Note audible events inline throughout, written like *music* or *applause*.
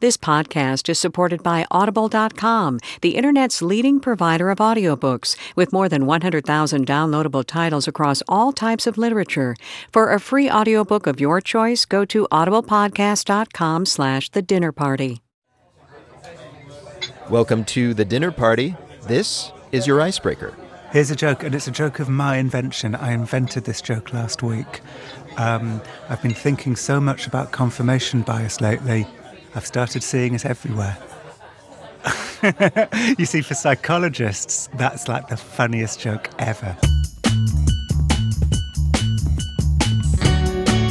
This podcast is supported by Audible.com, the internet's leading provider of audiobooks, with more than 100,000 downloadable titles across all types of literature. For a free audiobook of your choice, go to audiblepodcast.com slash the dinner party. Welcome to the dinner party. This is your icebreaker. Here's a joke, and it's a joke of my invention. I invented this joke last week. Um, I've been thinking so much about confirmation bias lately. I've started seeing it everywhere. *laughs* you see, for psychologists, that's like the funniest joke ever.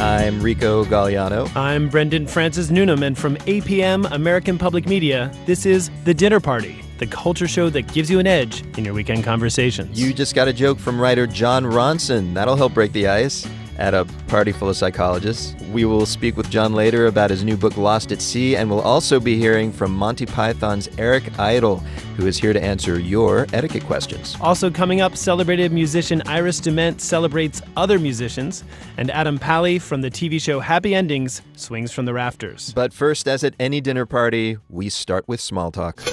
I'm Rico Gagliano. I'm Brendan Francis Newnam, and from APM American Public Media, this is The Dinner Party, the culture show that gives you an edge in your weekend conversations. You just got a joke from writer Jon Ronson. That'll help break the ice at a party full of psychologists. We will speak with Jon later about his new book, Lost at Sea, and we'll also be hearing from Monty Python's Eric Idle, who is here to answer your etiquette questions. Also coming up, celebrated musician Iris DeMent celebrates other musicians, and Adam Pally from the TV show Happy Endings swings from the rafters. But first, as at any dinner party, we start with small talk.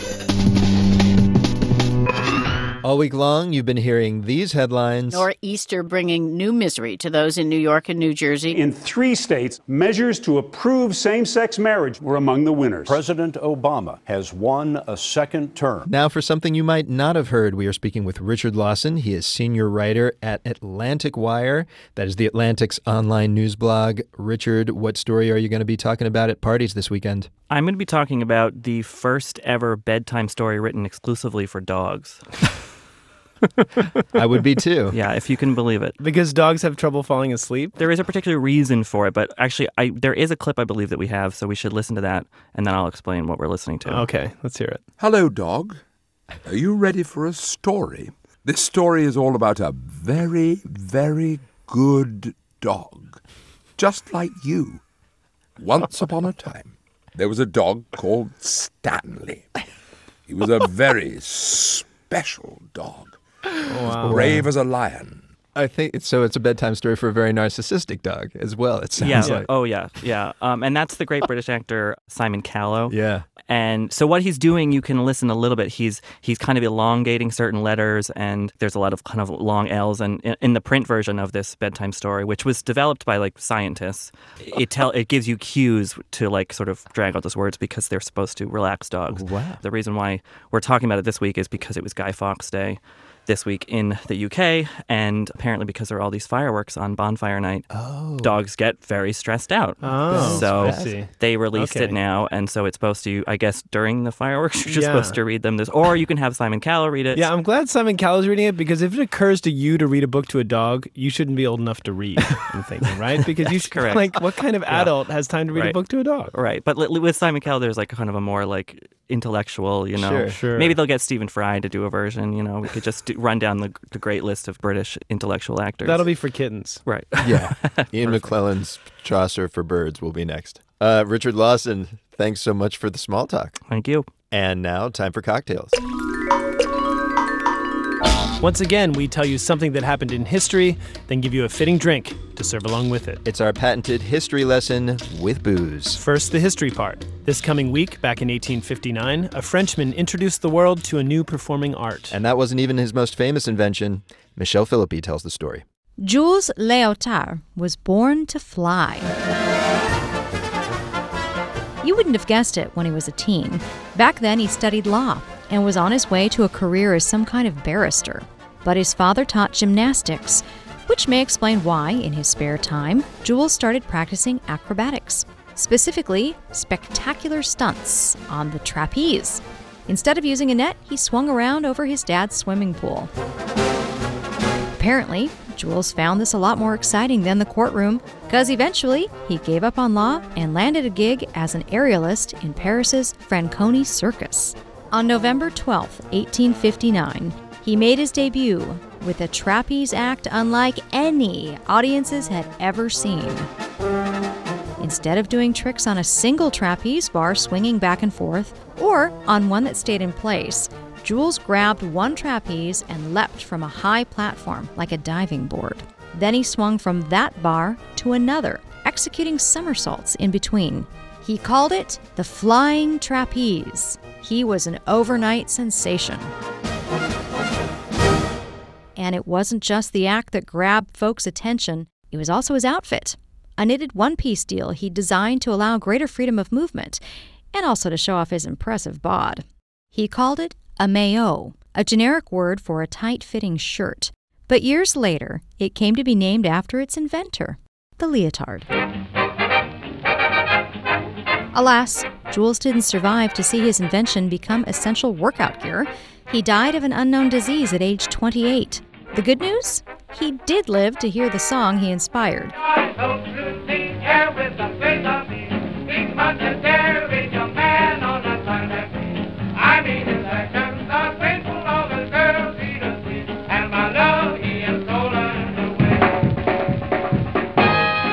All week long, you've been hearing these headlines. Nor'easter bringing new misery to those in New York and New Jersey. In three states, measures to approve same sex marriage were among the winners. President Obama has won a second term. Now, for something you might not have heard, we are speaking with Richard Lawson. He is senior writer at Atlantic Wire. That is the Atlantic's online news blog. Richard, what story are you going to be talking about at parties this weekend? I'm going to be talking about the first ever bedtime story written exclusively for dogs. *laughs* *laughs* I would be too. Yeah, if you can believe it. Because dogs have trouble falling asleep? There is a particular reason for it, but actually, I, there is a clip I believe that we have, so we should listen to that, and then I'll explain what we're listening to. Okay, let's hear it. Hello, dog. Are you ready for a story? This story is all about a very, very good dog. Just like you. Once upon a time, there was a dog called Stanley. He was a very special dog. Wow. Brave as a lion. I think so. It's a bedtime story for a very narcissistic dog as well. It sounds yeah. like. Oh yeah. Yeah. Um, and that's the great British actor Simon Callow. Yeah. And so what he's doing, you can listen a little bit. He's he's kind of elongating certain letters, and there's a lot of kind of long L's. And in, in the print version of this bedtime story, which was developed by like scientists, it tell it gives you cues to like sort of drag out those words because they're supposed to relax dogs. Wow. The reason why we're talking about it this week is because it was Guy Fawkes Day this week in the UK, and apparently because there are all these fireworks on bonfire night, oh. dogs get very stressed out. Oh, so I they released Okay. it now, and so it's supposed to. I guess during the fireworks, *laughs* you're just Yeah. supposed to read them this, or you can have Simon Callow read it. Yeah, I'm glad Simon Cowell's reading it because if it occurs to you to read a book to a dog, you shouldn't be old enough to read. I'm *laughs* thinking, right? Because you should, correct. like, what kind of adult has time to read a book to a dog? Right, but li- with Simon Cowell, there's like kind of a more like intellectual, you know. Sure. Sure. Maybe they'll get Stephen Fry to do a version. You know, we could just do, run down the, the great list of British intellectual actors. That'll be for kittens. right. Yeah. *laughs* Ian McKellen's Chaucer for Birds will be next. Uh, Richard Lawson, thanks so much for the small talk. Thank you. And now, time for cocktails. Once again, we tell you something that happened in history, then give you a fitting drink to serve along with it. It's our patented history lesson with booze. First, the history part. This coming week, back in 1859, a Frenchman introduced the world to a new performing art. And that wasn't even his most famous invention. Michelle Philippi tells the story. Jules Léotard was born to fly. You wouldn't have guessed it when he was a teen. Back then, he studied law and was on his way to a career as some kind of barrister. But his father taught gymnastics, which may explain why, in his spare time, Jules started practicing acrobatics, specifically spectacular stunts on the trapeze. Instead of using a net, he swung around over his dad's swimming pool. Apparently, Jules found this a lot more exciting than the courtroom, because eventually he gave up on law and landed a gig as an aerialist in Paris's Franconi Circus. On November 12, 1859, he made his debut with a trapeze act unlike any audiences had ever seen. Instead of doing tricks on a single trapeze bar swinging back and forth, or on one that stayed in place, Jules grabbed one trapeze and leapt from a high platform like a diving board. Then he swung from that bar to another, executing somersaults in between. He called it the Flying Trapeze. He was an overnight sensation. And it wasn't just the act that grabbed folks' attention, it was also his outfit. A knitted one piece deal he designed to allow greater freedom of movement and also to show off his impressive bod. He called it a maillot, a generic word for a tight fitting shirt. But years later, it came to be named after its inventor, the leotard. Alas, Jules didn't survive to see his invention become essential workout gear. He died of an unknown disease at age 28. The good news? He did live to hear the song he inspired.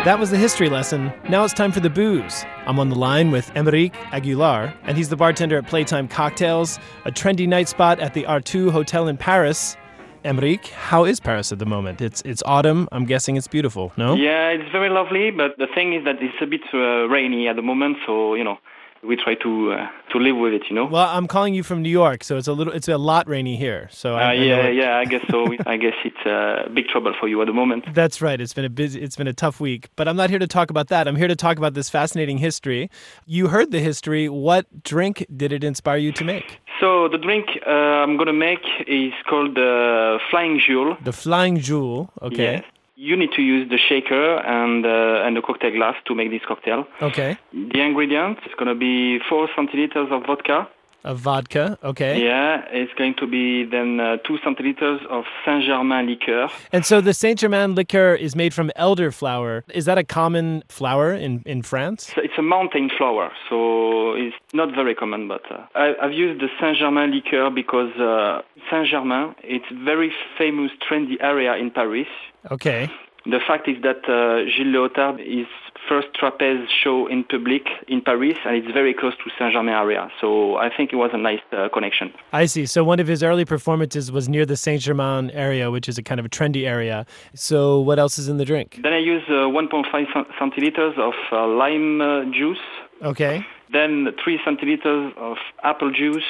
That was the history lesson. Now it's time for the booze. I'm on the line with Emeric Aguilar, and he's the bartender at Playtime Cocktails, a trendy night spot at the Artus Hotel in Paris. Emeric, how is Paris at the moment? It's it's autumn. I'm guessing it's beautiful. No? Yeah, it's very lovely, but the thing is that it's a bit uh, rainy at the moment, so you know we try to uh, to live with it, you know. Well, I'm calling you from New York, so it's a little, it's a lot rainy here. So I, uh, I yeah, it- yeah, I guess so. *laughs* I guess it's uh, big trouble for you at the moment. That's right. It's been a busy, it's been a tough week, but I'm not here to talk about that. I'm here to talk about this fascinating history. You heard the history. What drink did it inspire you to make? So the drink uh, I'm gonna make is called the Flying Jewel. The Flying Jewel. Okay. Yes. You need to use the shaker and uh, and the cocktail glass to make this cocktail. Okay. The ingredients is gonna be four centiliters of vodka. Of vodka. Okay. Yeah, it's going to be then uh, two centiliters of Saint Germain liqueur. And so the Saint Germain liqueur is made from elderflower. Is that a common flower in, in France? So it's a mountain flower, so it's not very common. But uh, I, I've used the Saint Germain liqueur because uh, Saint Germain it's very famous, trendy area in Paris. Okay. The fact is that uh, Gilles Léotard is first trapeze show in public in Paris, and it's very close to Saint Germain area. So I think it was a nice uh, connection. I see. So one of his early performances was near the Saint Germain area, which is a kind of a trendy area. So what else is in the drink? Then I use uh, 1.5 cent- centiliters of uh, lime uh, juice. Okay. Then three centiliters of apple juice,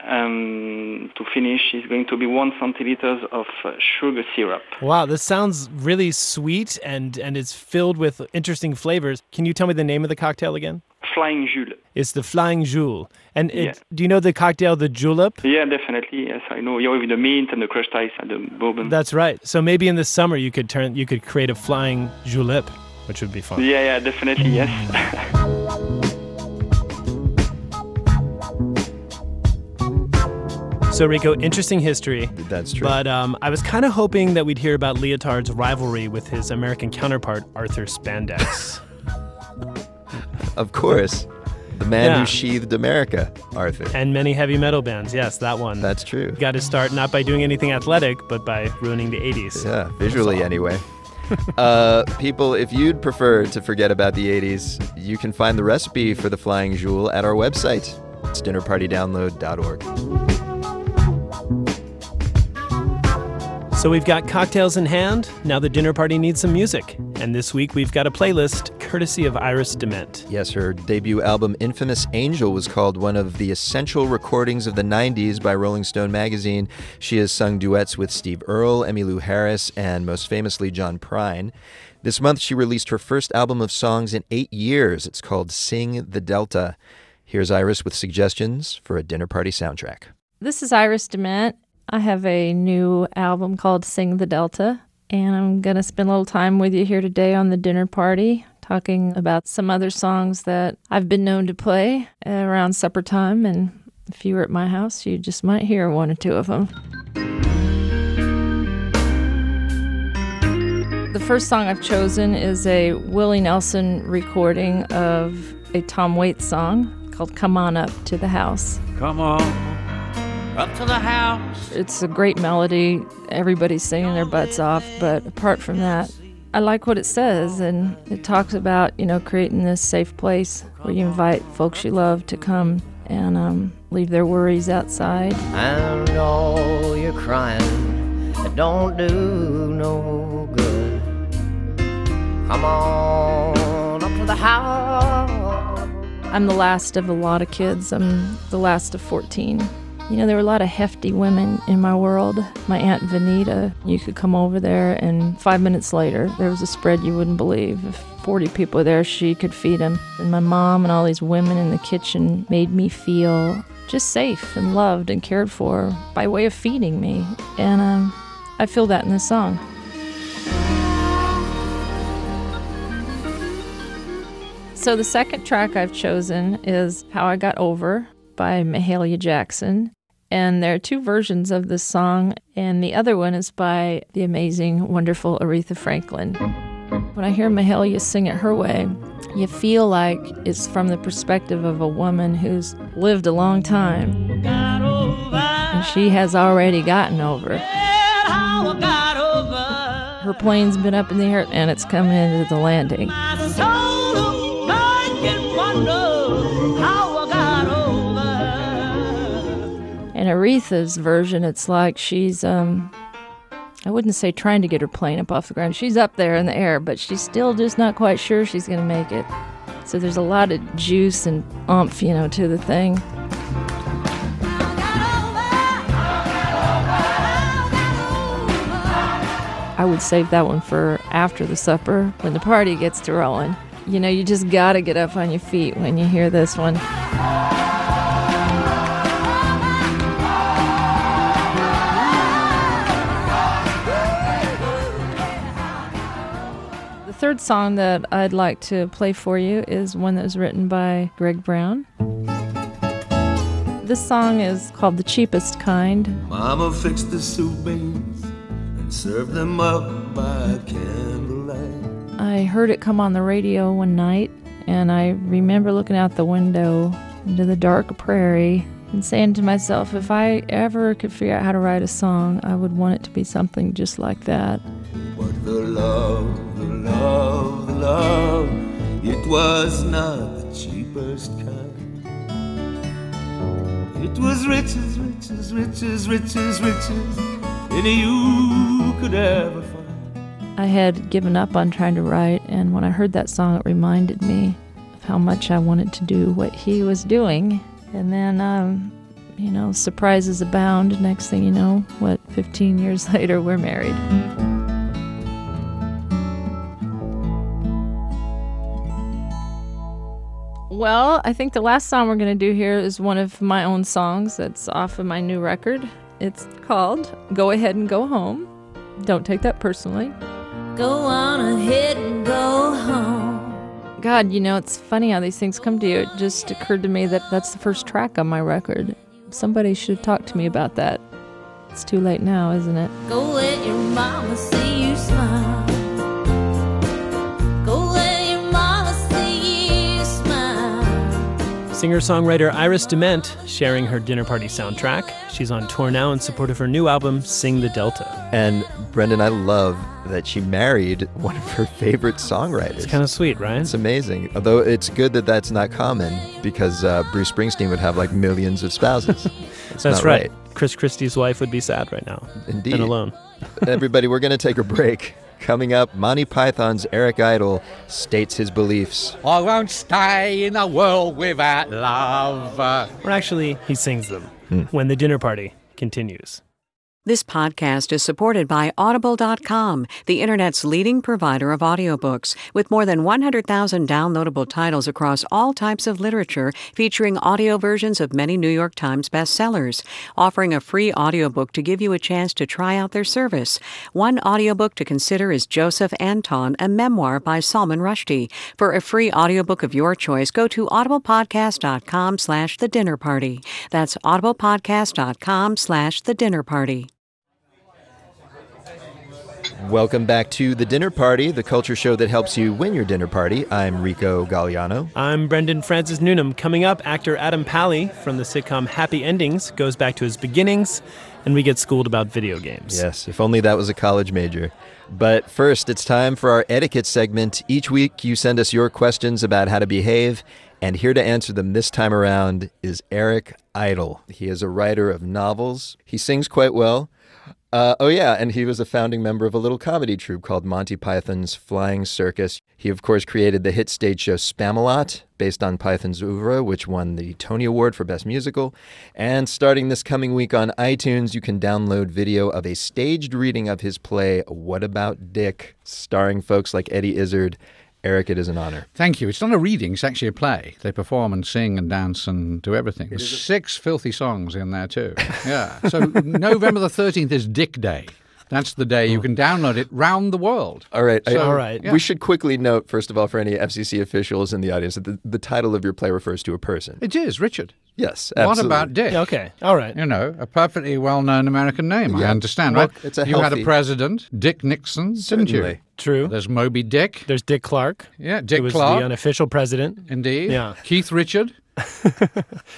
and to finish is going to be one centiliters of uh, sugar syrup. Wow, this sounds really sweet and and it's filled with interesting flavors. Can you tell me the name of the cocktail again? Flying Jules. It's the Flying Jewel. And it, Yeah. do you know the cocktail, the julep? Yeah, definitely. Yes, I know. Yeah, with the mint and the crushed ice and the bourbon. That's right. So maybe in the summer you could turn you could create a flying julep, which would be fun. yeah, yeah, definitely. Yes. *laughs* So Rico, interesting history. That's true. But um, I was kind of hoping that we'd hear about Leotard's rivalry with his American counterpart, Arthur Spandex. Of course. The man Yeah. who sheathed America, Arthur. and many heavy metal bands. Yes, that one. That's true. Got to start not by doing anything athletic, but by ruining the 80s. Yeah, visually anyway. *laughs* uh, people, if you'd prefer to forget about the 80s, you can find the recipe for the Flying Jewel at our website. It's dinnerpartydownload.org. So we've got cocktails in hand. Now the dinner party needs some music. And this week we've got a playlist courtesy of Iris DeMent. Yes, her debut album Infamous Angel was called one of the essential recordings of the 90s by Rolling Stone magazine. She has sung duets with Steve Earle, Emmylou Harris, and most famously John Prine. This month she released her first album of songs in eight years. It's called Sing the Delta. Here's Iris with suggestions for a dinner party soundtrack. This is Iris DeMent. I have a new album called Sing the Delta, and I'm going to spend a little time with you here today on the dinner party, talking about some other songs that I've been known to play around supper time. And if you were at my house, you just might hear one or two of them. The first song I've chosen is a Willie Nelson recording of a Tom Waits song called Come On Up to the House. Come on up to the house. It's a great melody. Everybody's singing their butts off. But apart from that, I like what it says. And it talks about, you know, creating this safe place where you invite folks you love to come and um, leave their worries outside. And all your crying that don't do no good. Come on up to the house. I'm the last of a lot of kids. I'm the last of 14. You know, there were a lot of hefty women in my world. My Aunt Vanita, you could come over there, and five minutes later, there was a spread you wouldn't believe. If 40 people were there, she could feed them. And my mom and all these women in the kitchen made me feel just safe and loved and cared for by way of feeding me. And um, I feel that in this song. So the second track I've chosen is How I Got Over by Mahalia Jackson. And there are two versions of this song, and the other one is by the amazing, wonderful Aretha Franklin. When I hear Mahalia sing it her way, you feel like it's from the perspective of a woman who's lived a long time. And she has already gotten over. Her plane's been up in the air and it's coming into the landing. In Aretha's version, it's like she's, um, I wouldn't say trying to get her plane up off the ground. She's up there in the air, but she's still just not quite sure she's going to make it. So there's a lot of juice and umph, you know, to the thing. I would save that one for after the supper when the party gets to rolling. You know, you just got to get up on your feet when you hear this one. Third song that I'd like to play for you is one that was written by Greg Brown. This song is called The Cheapest Kind. Mama fixed the soup beans and served them up by candlelight. I heard it come on the radio one night, and I remember looking out the window into the dark prairie and saying to myself, if I ever could figure out how to write a song, I would want it to be something just like that. But the love, love, love, it was not the cheapest kind. It was riches, riches, riches, riches, riches, any you could ever find. I had given up on trying to write, and when I heard that song, it reminded me of how much I wanted to do what he was doing. And then, um, you know, surprises abound. Next thing you know, what, 15 years *laughs* later, we're married. Well, I think the last song we're going to do here is one of my own songs that's off of my new record. It's called Go Ahead and Go Home. Don't take that personally. Go on ahead and go home. God, you know, it's funny how these things come to you. It just occurred to me that that's the first track on my record. Somebody should talked to me about that. It's too late now, isn't it? Go let your mama see Singer songwriter Iris DeMent sharing her dinner party soundtrack. She's on tour now in support of her new album, Sing the Delta. And Brendan, I love that she married *laughs* one of her favorite songwriters. It's kind of sweet, right? It's amazing. Although it's good that that's not common because uh, Bruce Springsteen would have like millions of spouses. *laughs* That's not right. Chris Christie's wife would be sad right now. Indeed. And alone. Everybody, we're going to take a break. *laughs* Coming up, Monty Python's Eric Idle states his beliefs. I won't stay in a world without love. Or actually, he sings them hmm. when the dinner party continues. This podcast is supported by Audible.com, the Internet's leading provider of audiobooks, with more than 100,000 downloadable titles across all types of literature, featuring audio versions of many New York Times bestsellers. Offering a free audiobook to give you a chance to try out their service. One audiobook to consider is Joseph Anton, a memoir by Salman Rushdie. For a free audiobook of your choice, go to audiblepodcast.com slash the dinner party. That's audiblepodcast.com slash the dinner party. Welcome back to The Dinner Party, the culture show that helps you win your dinner party. I'm Rico Gagliano. I'm Brendan Francis Newnam. Coming up, actor Adam Pally from the sitcom Happy Endings goes back to his beginnings, and we get schooled about video games. Yes, if only that was a college major. But first, it's time for our etiquette segment. Each week, you send us your questions about how to behave, and here to answer them this time around is Eric Idle. He is a writer of novels. He sings quite well. Uh, oh, yeah, and he was a founding member of a little comedy troupe called Monty Python's Flying Circus. He, of course, created the hit stage show Spamalot, based on Python's oeuvre, which won the Tony Award for Best Musical. And starting this coming week on iTunes, you can download video of a staged reading of his play, What About Dick, starring folks like Eddie Izzard. Eric, it is an honor. Thank you. It's not a reading, it's actually a play. They perform and sing and dance and do everything. There's six filthy songs in there, too. Yeah. So November the 13th is Dick Day. That's the day you can download it round the world. All right. I- So, right. yeah. We should quickly note, first of all, for any FCC officials in the audience, that the, the title of your play refers to a person. It is, Richard. Yes, What about Dick? Okay. All right. You know, a perfectly well known American name, I Yeah. understand, Well, right? it's a you had a president, Dick Nixon, didn't you? Certainly. True. There's Moby Dick. There's Dick Clark. Yeah, Dick who was Clark. the unofficial president. Indeed. Yeah. Keith Richard. *laughs*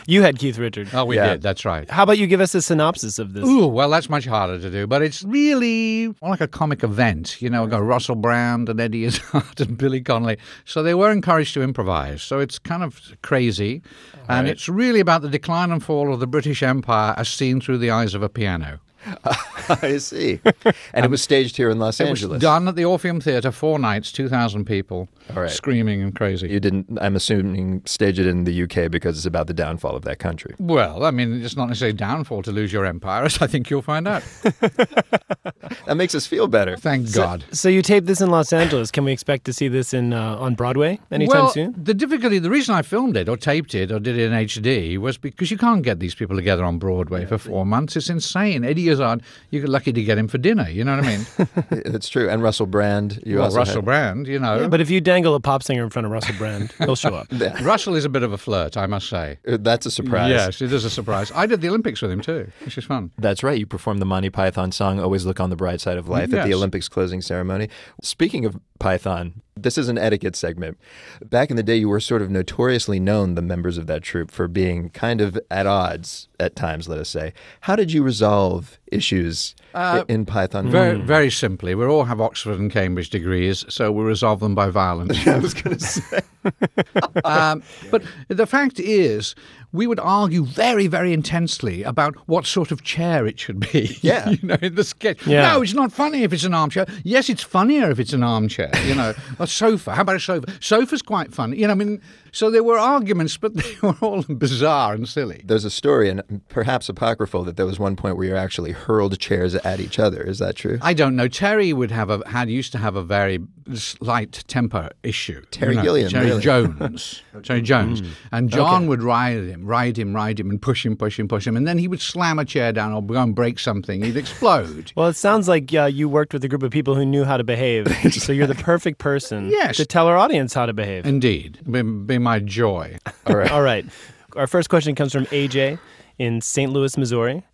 You had Keith Richard. Oh, we Yeah. did. That's right. How about you give us a synopsis of this? Ooh, well, that's much harder to do, but it's really more like a comic event. You know, we've got Russell Brand and Eddie *laughs* Izzard and Billy Connolly. So they were encouraged to improvise. So it's kind of crazy. and it's really about the decline and fall of the British Empire as seen through the eyes of a piano. *laughs* I see. *laughs* And it was staged here in Los It Angeles. was done at the Orpheum Theatre, four nights, 2,000 people, right. screaming and crazy. You didn't, I'm assuming, stage it in the UK because it's about the downfall of that country. Well, I mean, it's not necessarily downfall to lose your empire, as I think you'll find out. *laughs* That makes us feel better. Thank God. So you taped this in Los Angeles. Can we expect to see this in uh, on Broadway anytime well, soon? The difficulty, the reason I filmed it or taped it or did it in HD was because you can't get these people together on Broadway for four months. It's insane. Eddie Izzard, you're lucky to get him for dinner. You know what I mean? *laughs* That's true. And Russell Brand. You well, also Russell had- Brand, you know. But if you dangle a pop singer in front of Russell Brand, *laughs* he'll show up. Russell is a bit of a flirt, I must say. Uh, That's a surprise. Yes, it is a surprise. I did the Olympics with him too, which is fun. That's right. You performed the Monty Python song "Always Look on the Bright Side of Life" at the Olympics closing ceremony. Speaking of Python, this is an etiquette segment. Back in the day, you were sort of notoriously known, the members of that troupe, for being kind of at odds at times. Let us say. How did you resolve issues Uh, in Python? Very, very simply, we all have Oxford and Cambridge degrees, so we resolve them by violence. *laughs* I was going to say. *laughs* um, but the fact is, we would argue very, very intensely about what sort of chair it should be. *laughs* Yeah. you know, in the sketch. Yeah. No, it's not funny if it's an armchair. Yes, it's funnier if it's an armchair. You know, *laughs* a sofa. How about a sofa? Sofa's quite funny. You know, I mean, so there were arguments, but *laughs* they were all bizarre and silly. There's a story, and perhaps apocryphal, that there was one point where you actually hurled chairs at each other. Is that true? I don't know. Terry would have a had used to have a very slight temper issue. Terry you know, Gilliam, Terry really? Jones, *laughs* Terry Jones, Mm. and John Okay. would ride him, ride him, ride him, and push him, push him, push him, and then he would slam a chair down or go and break something. He'd explode. *laughs* Well, it sounds like uh, you worked with a group of people who knew how to behave. so you're the perfect person Yes. to tell our audience how to behave. Indeed, be, be my joy. *laughs* All right. All right. Our first question comes from AJ in St. Louis, Missouri.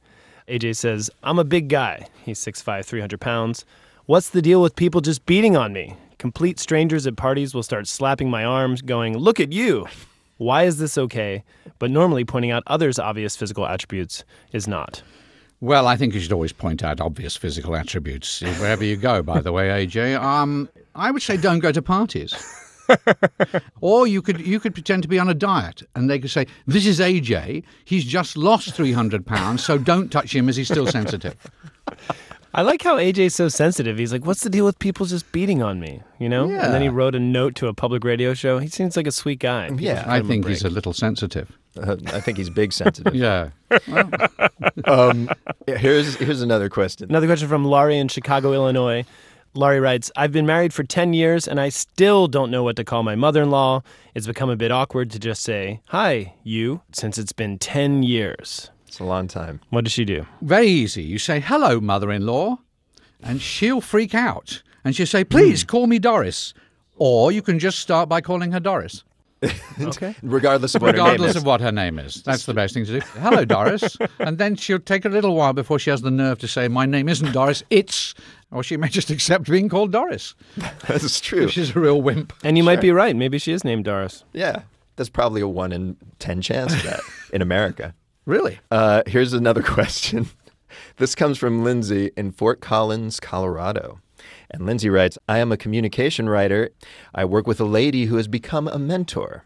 AJ says, I'm a big guy. He's 6'5, 300 pounds. What's the deal with people just beating on me? Complete strangers at parties will start slapping my arms, going, Look at you. Why is this okay? But normally pointing out others' obvious physical attributes is not. Well, I think you should always point out obvious physical attributes wherever you go. By the way, AJ, um, I would say don't go to parties. Or you could you could pretend to be on a diet, and they could say, "This is AJ. He's just lost three hundred pounds, so don't touch him as he's still sensitive." I like how AJ's so sensitive. He's like, What's the deal with people just beating on me? You know? And then he wrote a note to a public radio show. He seems like a sweet guy. People should I give him think he's a little sensitive. Uh, I think he's big sensitive. *laughs* Yeah. um, here's here's another question. Another question from Laurie in Chicago, Illinois. Laurie writes, I've been married for 10 years and I still don't know what to call my mother in law. It's become a bit awkward to just say, Hi, you, since it's been 10 years. It's a long time. What does she do? Very easy. You say, hello, mother in law, and she'll freak out. And she'll say, please call me Doris. Or you can just start by calling her Doris. *laughs* Okay. Regardless of what her name Regardless is. of what her name is. That's the best thing to do. Hello, Doris. *laughs* and then she'll take a little while before she has the nerve to say, my name isn't Doris, it's. Or she may *laughs* just accept being called Doris. *laughs* That's true. She's a real wimp. And you might be right. Maybe she is named Doris. Yeah, That's probably a one in ten chance of that *laughs* in America. Really? Uh, here's another question. This comes from Lindsay in Fort Collins, Colorado. And Lindsay writes I am a communication writer. I work with a lady who has become a mentor.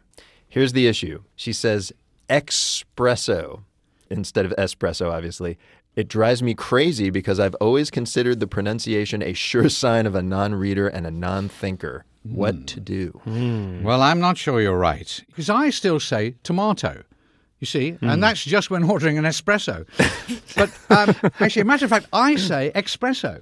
Here's the issue she says espresso instead of espresso, obviously. It drives me crazy because I've always considered the pronunciation a sure *laughs* sign of a non reader and a non thinker. What to do? Well, I'm not sure you're right because I still say tomato. You see, Hmm. and that's just when *laughs* ordering an espresso. but um, actually, a matter of fact, I say espresso.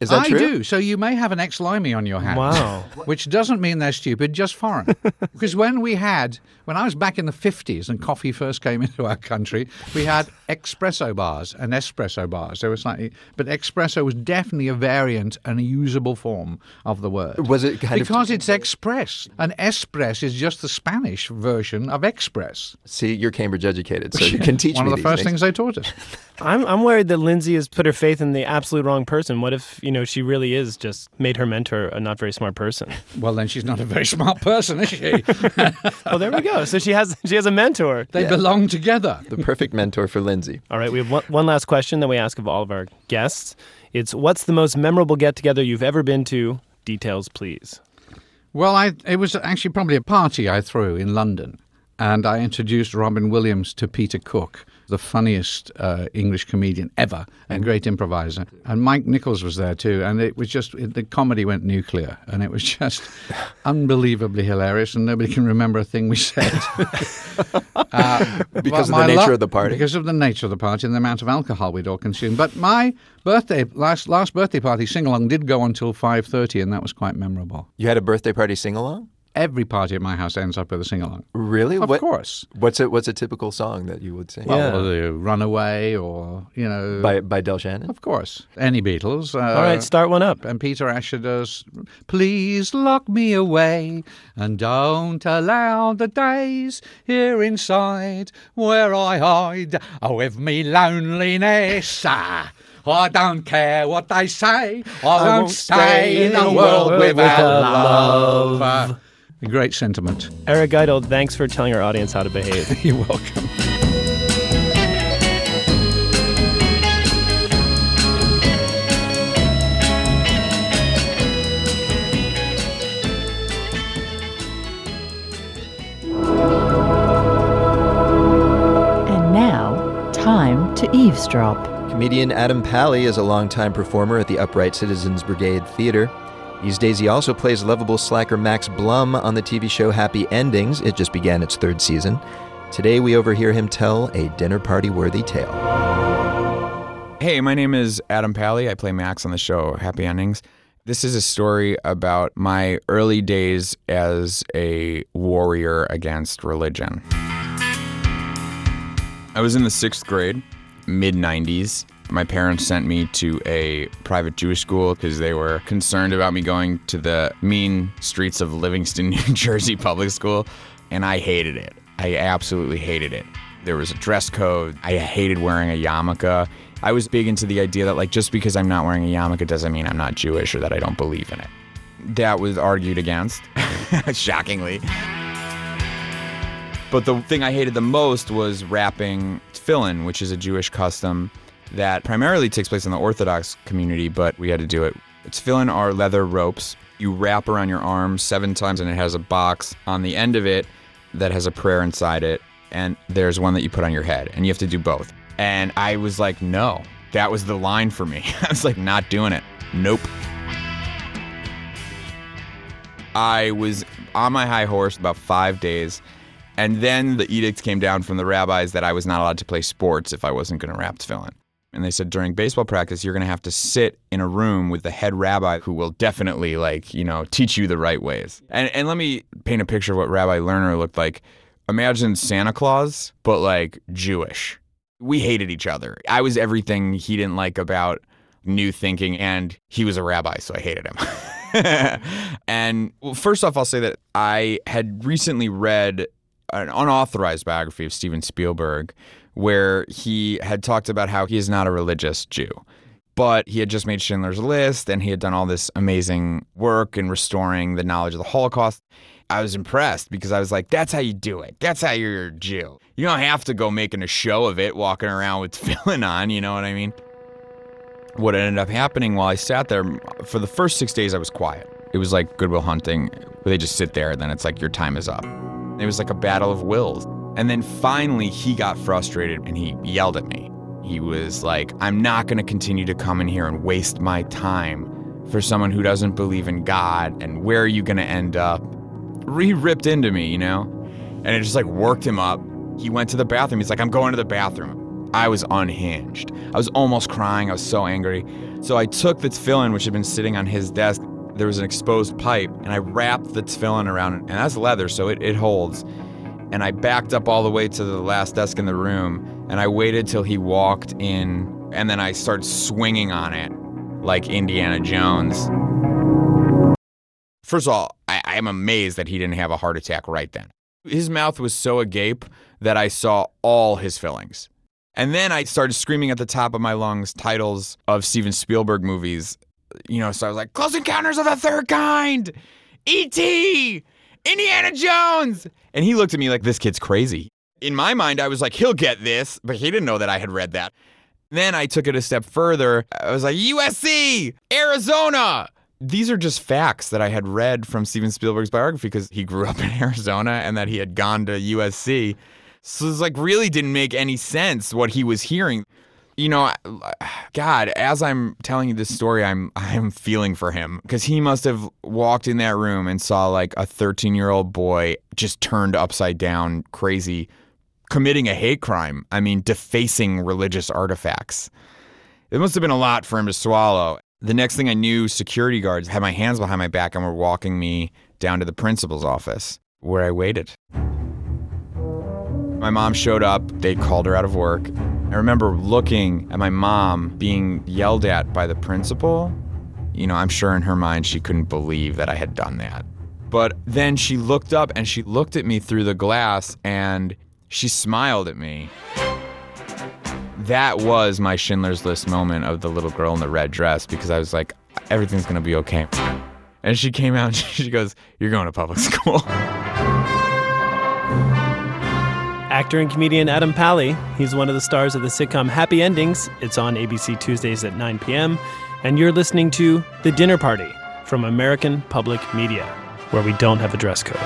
Is that I true? do. So you may have an ex-limey on your hands. Wow. Which doesn't mean they're stupid, just foreign. *laughs* because when we had, when I was back in the 50s and coffee first came *laughs* into our country, we had espresso bars and espresso bars. They were slightly, but espresso was definitely a variant and a usable form of the word. Was it kind of- because it's express, and express is just the Spanish version of express. See, you're Cambridge educated, so *laughs* you can teach One me of the these first things they taught us. I'm I'm worried that Lindsay has put her faith in the absolute wrong person. What if you know she really is just made her mentor a not very smart person? *laughs* Well, then she's not a very smart person, is she? *laughs* oh, there we go. So she has she has a mentor. They belong together. The perfect mentor for Lindsay. All right, we have one, one last question that we ask of all of our guests. It's what's the most memorable get together you've ever been to? Details, please. Well, I, it was actually probably a party I threw in London, and I introduced Robin Williams to Peter Cook, the funniest uh, English comedian ever and great improviser. And Mike Nichols was there too, and it was just it, the comedy went nuclear, and it was just *laughs* unbelievably hilarious, and nobody can remember a thing we said. *laughs* Uh, Because of the nature of the party? Because of the nature of the party and the amount of alcohol we'd all consumed. But my birthday last last birthday party sing along did go until five thirty, and that was quite memorable. You had a birthday party sing along? Every party at my house ends up with a sing along. Really? Of what, course. What's a what's a typical song that you would sing? Well, the Runaway or, you know. by by Del Shannon. Of course. Any Beatles. Uh, All right, start one up. And Peter Asher does, Please lock me away and don't allow the days here inside where I hide with me loneliness. Ah, I don't care what they say. I, won't stay in a world without love. Uh, a great sentiment. Eric Idle, thanks for telling our audience how to behave. *laughs* You're welcome. And now, time to eavesdrop. Comedian Adam Pally is a longtime performer at the Upright Citizens Brigade Theater. These days, he also plays lovable slacker Max Blum on the TV show Happy Endings. It just began its third season. Today, we overhear him tell a dinner party worthy tale. Hey, my name is Adam Pally. I play Max on the show Happy Endings. This is a story about my early days as a warrior against religion. I was in the sixth grade, mid 90s. My parents sent me to a private Jewish school because they were concerned about me going to the mean streets of Livingston, *laughs* New Jersey public school, and I hated it. I absolutely hated it. There was a dress code. I hated wearing a yarmulke. I was big into the idea that, like, just because I'm not wearing a yarmulke doesn't mean I'm not Jewish or that I don't believe in it. That was argued against, *laughs* shockingly. But the thing I hated the most was wrapping tefillin, which is a Jewish custom that primarily takes place in the Orthodox community, but we had to do it. It's filling our leather ropes. You wrap around your arm seven times, and it has a box on the end of it that has a prayer inside it. And there's one that you put on your head, and you have to do both. And I was like, no, that was the line for me. *laughs* I was like, not doing it. Nope. I was on my high horse about five days. And then the edict came down from the rabbis that I was not allowed to play sports if I wasn't going to wrap tefillin. And they said during baseball practice, you're going to have to sit in a room with the head rabbi who will definitely, like, you know, teach you the right ways. And, and let me paint a picture of what Rabbi Lerner looked like. Imagine Santa Claus, but like Jewish. We hated each other. I was everything he didn't like about new thinking, and he was a rabbi, so I hated him. *laughs* and well, first off, I'll say that I had recently read an unauthorized biography of Steven Spielberg where he had talked about how he is not a religious Jew. But he had just made Schindler's List and he had done all this amazing work in restoring the knowledge of the Holocaust. I was impressed because I was like, that's how you do it. That's how you're a Jew. You don't have to go making a show of it, walking around with *laughs* tefillin on, you know what I mean? What ended up happening while I sat there, for the first six days, I was quiet. It was like Goodwill Hunting, where they just sit there and then it's like, your time is up. It was like a battle of wills. And then finally, he got frustrated and he yelled at me. He was like, I'm not going to continue to come in here and waste my time for someone who doesn't believe in God. And where are you going to end up? He ripped into me, you know? And it just like worked him up. He went to the bathroom. He's like, I'm going to the bathroom. I was unhinged. I was almost crying. I was so angry. So I took the tefillin, which had been sitting on his desk. There was an exposed pipe, and I wrapped the tefillin around it. And that's leather, so it, it holds. And I backed up all the way to the last desk in the room, and I waited till he walked in, and then I started swinging on it like Indiana Jones. First of all, I, am amazed that he didn't have a heart attack right then. His mouth was so agape that I saw all his fillings. And then I started screaming at the top of my lungs titles of Steven Spielberg movies. You know, so I was like, Close Encounters of the Third Kind, E.T., Indiana Jones. And he looked at me like, This kid's crazy. In my mind, I was like, He'll get this, but he didn't know that I had read that. Then I took it a step further. I was like, USC, Arizona. These are just facts that I had read from Steven Spielberg's biography because he grew *laughs* up in Arizona and that he had gone to USC. So it's like really didn't make any sense what he was hearing. You know, God, as I'm telling you this story, I'm *laughs* I'm feeling for him because he must have walked in that room and saw like a 13 year old boy just turned upside down, crazy, committing a hate crime. I mean, defacing religious artifacts. It must have been a lot for him to swallow. The next thing I knew, security guards had my hands behind my back and were walking me down to the principal's office where I waited. My mom showed up, they called her out of work. I remember looking at my mom being yelled at by the principal. You know, I'm sure in her mind she couldn't believe that I had done that. But then she looked up and she looked at me through the glass and she smiled at me. That was my Schindler's List moment of the little girl in the red dress because I was like, everything's gonna be okay. And she came out and *laughs* she goes, You're going to public *laughs* school. Actor and comedian Adam Pally. He's one of the stars of the sitcom Happy Endings. It's on ABC Tuesdays at 9 p.m. And you're listening to The Dinner Party from American Public Media, where we don't have a dress code.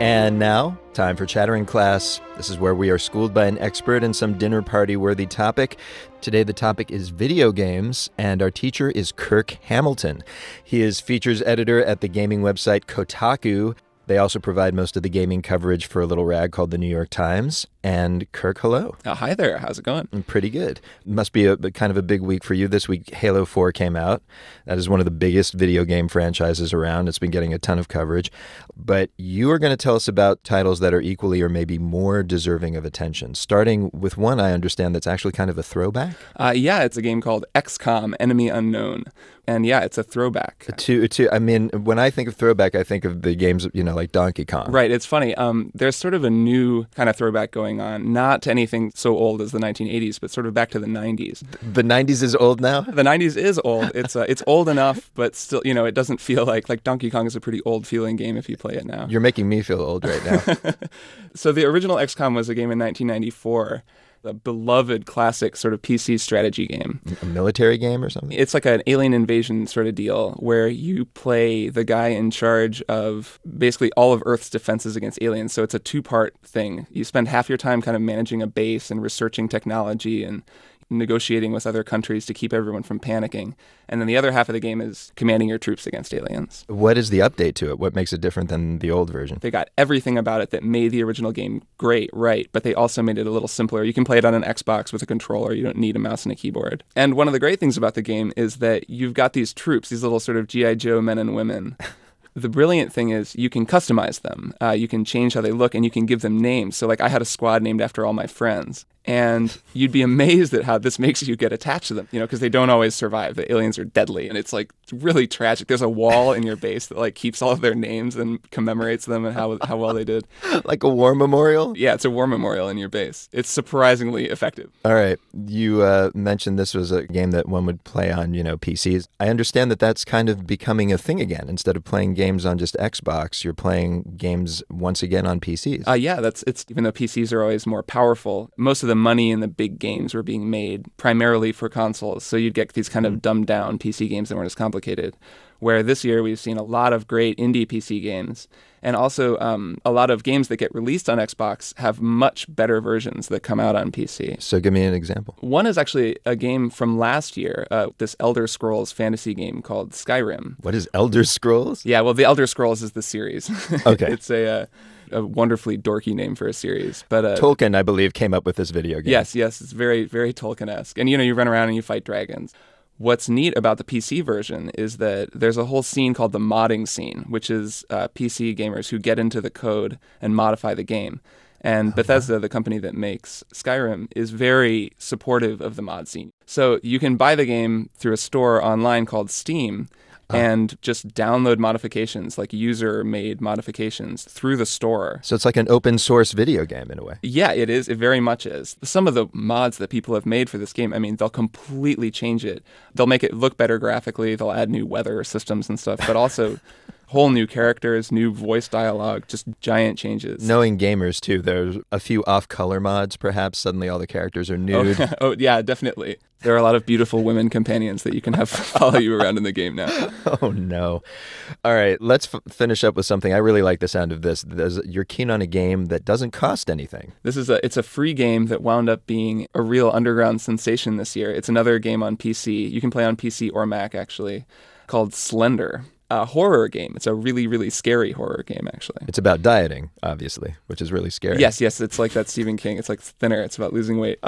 And now, time for Chattering Class. This is where we are schooled by an expert in some dinner party worthy topic. Today, the topic is video games, and our teacher is Kirk Hamilton. He is features editor at the gaming website Kotaku. They also provide most of the gaming coverage for a little rag called the New York Times. And Kirk, hello. Oh, hi there. How's it going? Pretty good. Must be a kind of a big week for you. This week, Halo 4 came out. That is one of the biggest video game franchises around. It's been getting a ton of coverage. But you are going to tell us about titles that are equally or maybe more deserving of attention. Starting with one I understand that's actually kind of a throwback. Uh, yeah, it's a game called XCOM Enemy Unknown. And yeah, it's a throwback. To, to, I mean, when I think of throwback, I think of the games, you know, like Donkey Kong. Right. It's funny. Um, there's sort of a new kind of throwback going on, not to anything so old as the 1980s, but sort of back to the 90s. The 90s is old now? The 90s is old. It's uh, it's old enough, but still, you know, it doesn't feel like like Donkey Kong is a pretty old feeling game if you play it now. You're making me feel old right now. *laughs* so the original XCOM was a game in 1994 a beloved classic sort of PC strategy game. A military game or something? It's like an alien invasion sort of deal where you play the guy in charge of basically all of Earth's defenses against aliens. So it's a two part thing. You spend half your time kind of managing a base and researching technology and negotiating with other countries to keep everyone from panicking. And then the other half of the game is commanding your troops against aliens. What is the update to it? What makes it different than the old version? They got everything about it that made the original game great, right, but they also made it a little simpler. You can play it on an Xbox with a controller. You don't need a mouse and a keyboard. And one of the great things about the game is that you've got these troops, these little sort of G.I. Joe men and women. *laughs* the brilliant thing is you can customize them. Uh, you can change how they look and you can give them names. So, like, I had a squad named after all my friends. And you'd be amazed at how this makes you get attached to them, you know, because they don't always survive. The aliens are deadly, and it's like really tragic. There's a wall in your base that like keeps all of their names and commemorates them and how how well they did. *laughs* like a war memorial. Yeah, it's a war memorial in your base. It's surprisingly effective. All right, you uh, mentioned this was a game that one would play on, you know, PCs. I understand that that's kind of becoming a thing again. Instead of playing games on just Xbox, you're playing games once again on PCs. Uh, yeah, that's it's even though PCs are always more powerful. Most of the money in the big games were being made primarily for consoles. So you'd get these kind of dumbed down PC games that weren't as complicated. Where this year we've seen a lot of great indie PC games, and also um, a lot of games that get released on Xbox have much better versions that come out on PC. So give me an example. One is actually a game from last year, uh, this Elder Scrolls fantasy game called Skyrim. What is Elder Scrolls? Yeah, well, the Elder Scrolls is the series. *laughs* Okay. it's a, uh, a wonderfully dorky name for a series, but uh, Tolkien, I believe, came up with this video game. Yes, yes, it's very, very Tolkien-esque. And you know, you run around and you fight dragons. What's neat about the PC version is that there's a whole scene called the modding scene, which is uh, PC gamers who get into the code and modify the game. And Bethesda, the company that makes Skyrim, is very supportive of the mod scene. So you can buy the game through a store online called Steam Uh-huh. and just download modifications, like user made modifications, through the store. So it's like an open source video game in a way. Yeah, it is. It very much is. Some of the mods that people have made for this game, I mean, they'll completely change it. They'll make it look better graphically. They'll add new weather systems and stuff, but also *laughs* whole new characters, new voice dialogue, just giant changes. Knowing gamers too, there's a few off color mods, perhaps. Suddenly all the characters are oh, nude. Oh, *laughs* oh, yeah, definitely. There are a lot of beautiful women companions that you can have *laughs* follow you around in the game now. *laughs* oh no. All right, let's f- finish up with something. I really like the sound of this. There's, you're keen on a game that doesn't cost anything. This is a it's a free game that wound up being a real underground sensation this year. It's another game on PC. You can play on PC or Mac actually, called Slender. A horror game. It's a really really scary horror game actually. It's about dieting, obviously, which is really scary. Yes, yes, it's like that Stephen King. It's like thinner. It's about losing weight.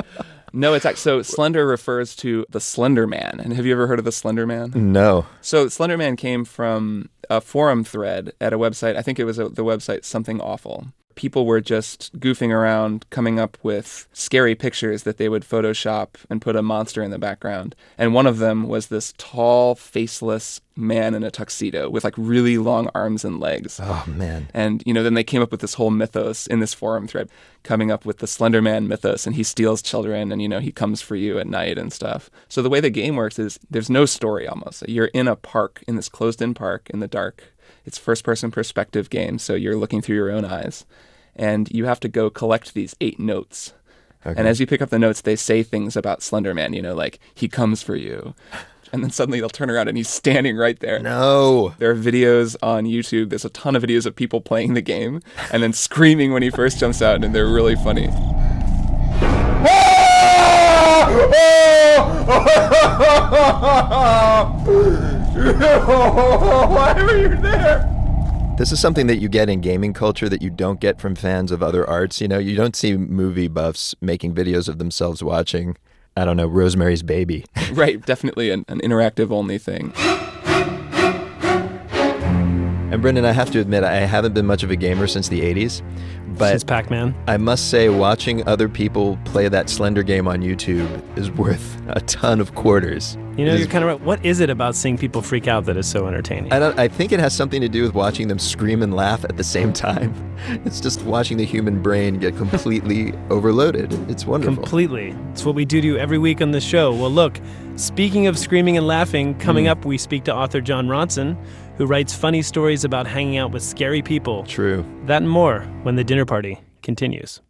no, it's actually so Slender refers to the Slender Man. And have you ever heard of the Slender Man? No. So Slender Man came from a forum thread at a website. I think it was a, the website Something Awful. People were just goofing around, coming up with scary pictures that they would Photoshop and put a monster in the background. And one of them was this tall, faceless man in a tuxedo with like really long arms and legs. Oh man. And you know, then they came up with this whole mythos in this forum thread, coming up with the Slender Man mythos, and he steals children, and you know, he comes for you at night and stuff. So the way the game works is there's no story almost. You're in a park, in this closed-in park in the dark. It's first-person perspective game, so you're looking through your own eyes, and you have to go collect these eight notes. Okay. And as you pick up the notes, they say things about Slender Man. You know, like he comes for you. *laughs* And then suddenly they'll turn around and he's standing right there. No. There are videos on YouTube. There's a ton of videos of people playing the game and then screaming when he first jumps out, and they're really funny. *laughs* *laughs* *laughs* Why were you there? This is something that you get in gaming culture that you don't get from fans of other arts. You know, you don't see movie buffs making videos of themselves watching, I don't know, Rosemary's Baby. right, *laughs* definitely an, an interactive only thing. And Brendan, I have to admit, I haven't been much of a gamer since the 80s. But Since Pac-Man. I must say, watching other people play that Slender game on YouTube is worth a ton of quarters. You know, is- you're kind of right. What is it about seeing people freak out that is so entertaining? I, don't, I think it has something to do with watching them scream and laugh at the same time. *laughs* It's just watching the human brain get completely *laughs* overloaded. It's wonderful. Completely. It's what we do to you every week on the show. Well, look, speaking of screaming and laughing, coming Mm. up, we speak to author Jon Ronson, who writes funny stories about hanging out with scary people. True. That and more when the dinner party continues.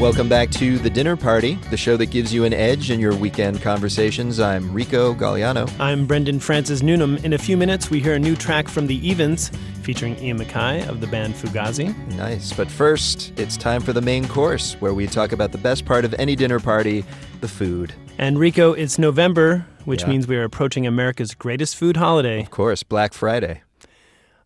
Welcome back to The Dinner Party, the show that gives you an edge in your weekend conversations. I'm Rico Gagliano. I'm Brendan Francis Newnam. In a few minutes, we hear a new track from The Evens featuring Ian MacKaye of the band Fugazi. Nice. But first, it's time for the main course, where we talk about the best part of any dinner party the food. And Rico, it's November, which Yeah. means we are approaching America's greatest food holiday. Of course, Black Friday.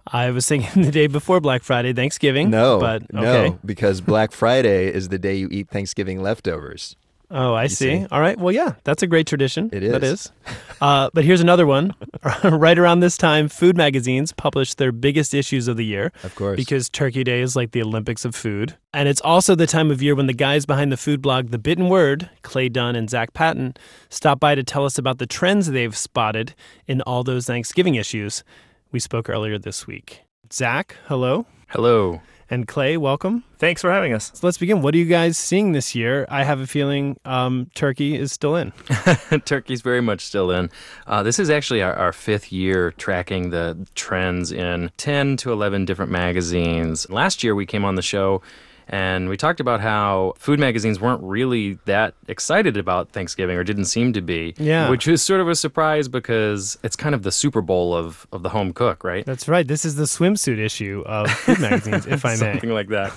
I was thinking *laughs* the day before Black Friday, Thanksgiving. No, but okay. no, because Black Friday is the day you eat Thanksgiving leftovers. Oh, I see. see? All right. Well, yeah, that's a great tradition. It That is. is. Uh, but here's another one. *laughs* right around this time, food magazines publish their biggest issues of the year. Of course. Because Turkey Day is like the Olympics of food. And it's also the time of year when the guys behind the food blog The Bitten Word, Clay Dunn and Zach Patton, stop by to tell us about the trends they've spotted in all those Thanksgiving issues. We spoke earlier this week. Zach, hello. Hello. And Clay, welcome. Thanks for having us. So let's begin. What are you guys seeing this year? I have a feeling um, Turkey is still in. *laughs* Turkey's very much still in. Uh, this is actually our, our fifth year tracking the trends in 10 to 11 different magazines. Last year we came on the show And we talked about how food magazines weren't really that excited about Thanksgiving or didn't seem to be. Yeah. Which is sort of a surprise because it's kind of the Super Bowl of, of the home cook, right? That's right. This is the swimsuit issue of food magazines, if I *laughs* may. Something like that.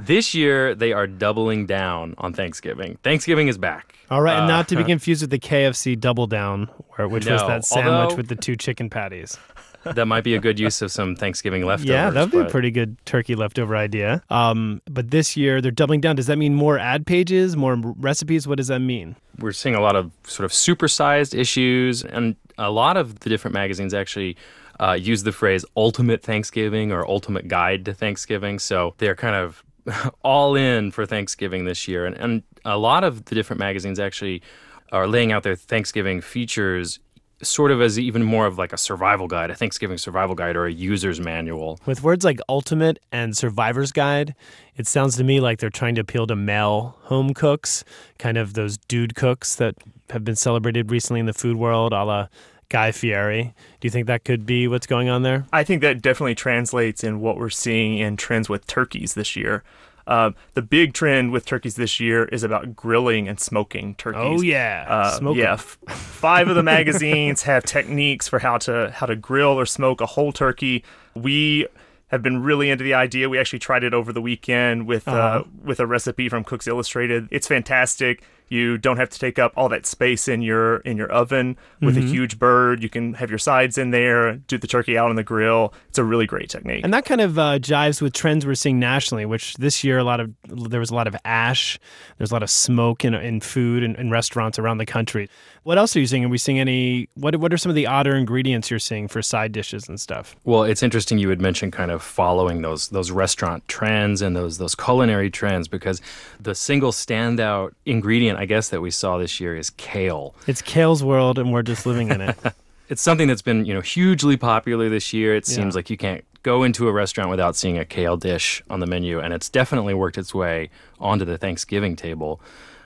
this year, they are doubling down on Thanksgiving. Thanksgiving is back. All right, and Uh, not to be *laughs* confused with the KFC Double Down, where, which was that sandwich although- with the two chicken patties. That might be a good use of some Thanksgiving leftovers. yeah, that would be a pretty good turkey leftover idea. Um, but this year they're doubling down. Does that mean more ad pages, more recipes? What does that mean? we're seeing a lot of sort of supersized issues, and a lot of the different magazines actually uh, use the phrase "ultimate Thanksgiving" or "ultimate guide to Thanksgiving." So they're kind of *laughs* all in for Thanksgiving this year, and, and a lot of the different magazines actually are laying out their Thanksgiving features sort of as even more of like a survival guide, a Thanksgiving survival guide, or a user's manual. With words like ultimate and survivor's guide, it sounds to me like they're trying to appeal to male home cooks, kind of those dude cooks that have been celebrated recently in the food world, a la Guy Fieri. Do you think that could be what's going on there? I think that definitely translates in what we're seeing in trends with turkeys this year. Uh, the big trend with turkeys this year is about grilling and smoking turkeys. Oh, yeah. uh, yeah. f- Five of the magazines have techniques for how to how to grill or smoke a whole turkey. We have been really into the idea. We actually tried it over the weekend with uh Uh-huh. with a recipe from Cook's Illustrated. It's fantastic. You don't have to take up all that space in your in your oven with Mhm. a huge bird. You can have your sides in there, do the turkey out on the grill. It's a really great technique. And that kind of uh, jives with trends we're seeing nationally, which this year a lot of there was a lot of ash, there's a lot of smoke in, in food and in restaurants around the country. What else are you seeing? Are we seeing any? What What are some of the odder ingredients you're seeing for side dishes and stuff? Well, it's interesting you would mention kind of following those those restaurant trends and those those culinary trends because the single standout ingredient I guess that we saw this year is kale. It's Kale's world, and we're just living in it. *laughs* It's something that's been, you know, hugely popular this year. It Yeah. seems like you can't go into a restaurant without seeing a kale dish on the menu and it's definitely worked its way onto the Thanksgiving table.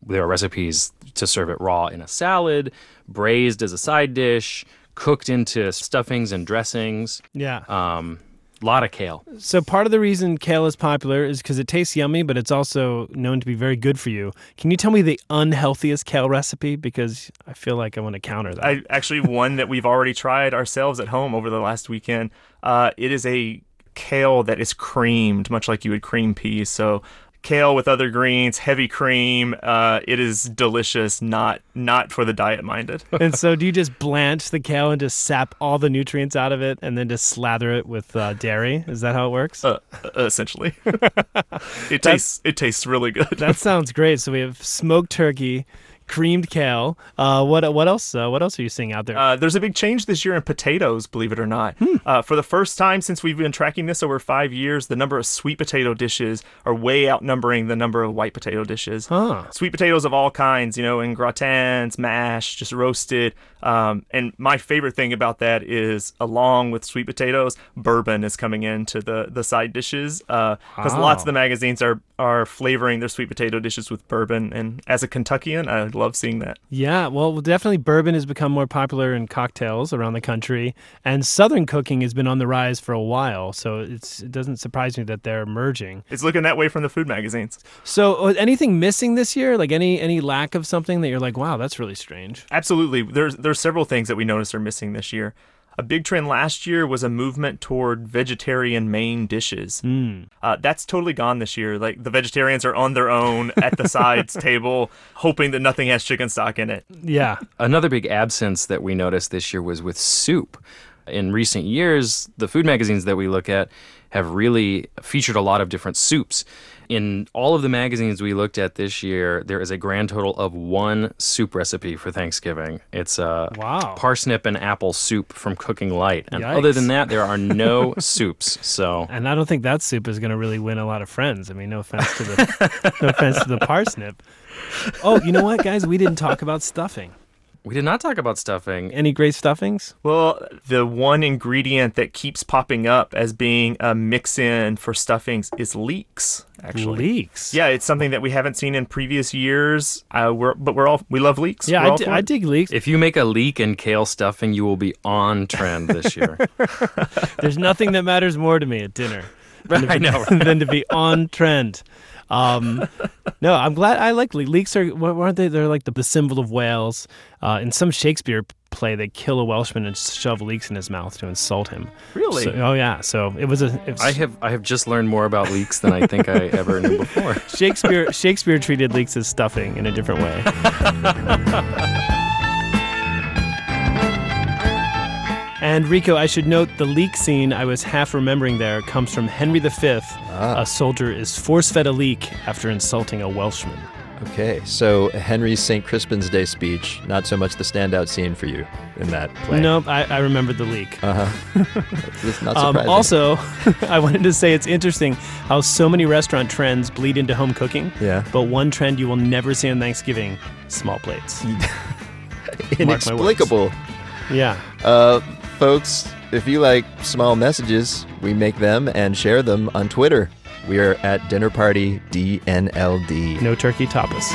There are recipes to serve it raw in a salad, braised as a side dish, cooked into stuffings and dressings. Yeah. Um, lot of kale. So part of the reason kale is popular is because it tastes yummy, but it's also known to be very good for you. Can you tell me the unhealthiest kale recipe? Because I feel like I want to counter that. I actually one that we've already tried ourselves at home over the last weekend. Uh, it is a kale that is creamed, much like you would cream peas. So kale with other greens, heavy cream. Uh, it is delicious. Not not for the diet minded. *laughs* and so do you just blanch the kale and just sap all the nutrients out of it and then just slather it with uh, dairy? Is that how it works? Uh, essentially, *laughs* it tastes it tastes really good. that sounds great. So we have smoked turkey, creamed kale. Uh, what what else? Uh, what else are you seeing out there? Uh, there's a big change this year in potatoes, believe it or not. Uh, for the first time since we've been tracking this over five years, the number of sweet potato dishes are way outnumbering the number of white potato dishes. Huh. Sweet potatoes of all kinds, you know, in gratins, mashed, just roasted. Um, and my favorite thing about that is, along with sweet potatoes, bourbon is coming into the the side dishes because lots Wow. of the magazines are are flavoring their sweet potato dishes with bourbon. And as a Kentuckian, I love seeing that. Yeah, well, definitely bourbon has become more popular in cocktails around the country, and Southern cooking has been on the rise for a while. So it's it doesn't surprise me that they're merging. It's looking that way from the food magazines. So, uh, anything missing this year? Like any any lack of something that you're like, wow, that's really strange. Absolutely. There's there's several things that we noticed are missing this year. A big trend last year was a movement toward vegetarian main dishes. Uh, that's totally gone this year. Like the vegetarians are on their own at the sides *laughs* table, hoping that nothing has chicken stock in it. Yeah. Another big absence that we noticed this year was with soup. In recent years, the food magazines that we look at have really featured a lot of different soups. In all of the magazines we looked at this year, there is a grand total of one soup recipe for Thanksgiving. It's a Wow. parsnip and apple soup from Cooking Light. And other than that, there are no *laughs* soups. So And I don't think that soup is going to really win a lot of friends. I mean, no offense to the no offense to the parsnip. Oh, you know what, guys? We didn't talk about stuffing. We did not talk about stuffing. Any great stuffings? Well, the one ingredient that keeps popping up as being a mix in for stuffings is leeks. Actually, Leeks. Yeah, it's something that we haven't seen in previous years. Uh, we're, but we're all we love leeks. Yeah, We're I, all di- for I it. dig leeks. If you make a leek and kale stuffing, you will be on trend this *laughs* year. There's nothing that matters more to me at dinner than to *laughs* I be- know, *laughs* than to be on trend. Um, no, I'm glad. I like le- leeks. Are what aren't they? They're like the, the symbol of Wales. Uh, in some Shakespeare play, they kill a Welshman and shove leeks in his mouth to insult him. Really? So- oh yeah. So it was a. It was, I have I have just learned more about leeks than I think I ever knew before. *laughs* Shakespeare Shakespeare treated leeks as stuffing in a different way. *laughs* And Rico, I should note the leek scene I was half remembering there comes from Henry V. A soldier is force fed a leek after insulting a Welshman. Okay, so Henry's St. Crispin's Day speech, not so much the standout scene for you in that play. Nope, I, I remember the leek. *laughs* Uh huh. It's not Um, also, *laughs* I wanted to say it's interesting how so many restaurant trends bleed into home cooking. Yeah. But one trend you will never see on Thanksgiving small plates. *laughs* Mark my words. inexplicable. Yeah. Uh, folks, if you like small messages, we make them and share them on Twitter. We are at Dinner Party DNLD. No turkey tapas.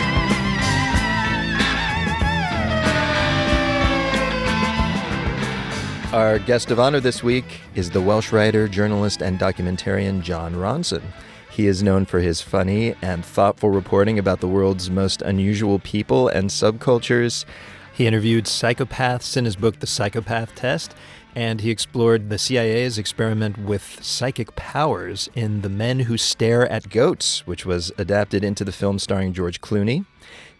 Our guest of honor this week is the Welsh writer, journalist, and documentarian Jon Ronson. He is known for his funny and thoughtful reporting about the world's most unusual people and subcultures. He interviewed psychopaths in his book, The Psychopath Test, and he explored the CIA's experiment with psychic powers in The Men Who Stare at Goats, which was adapted into the film starring George Clooney.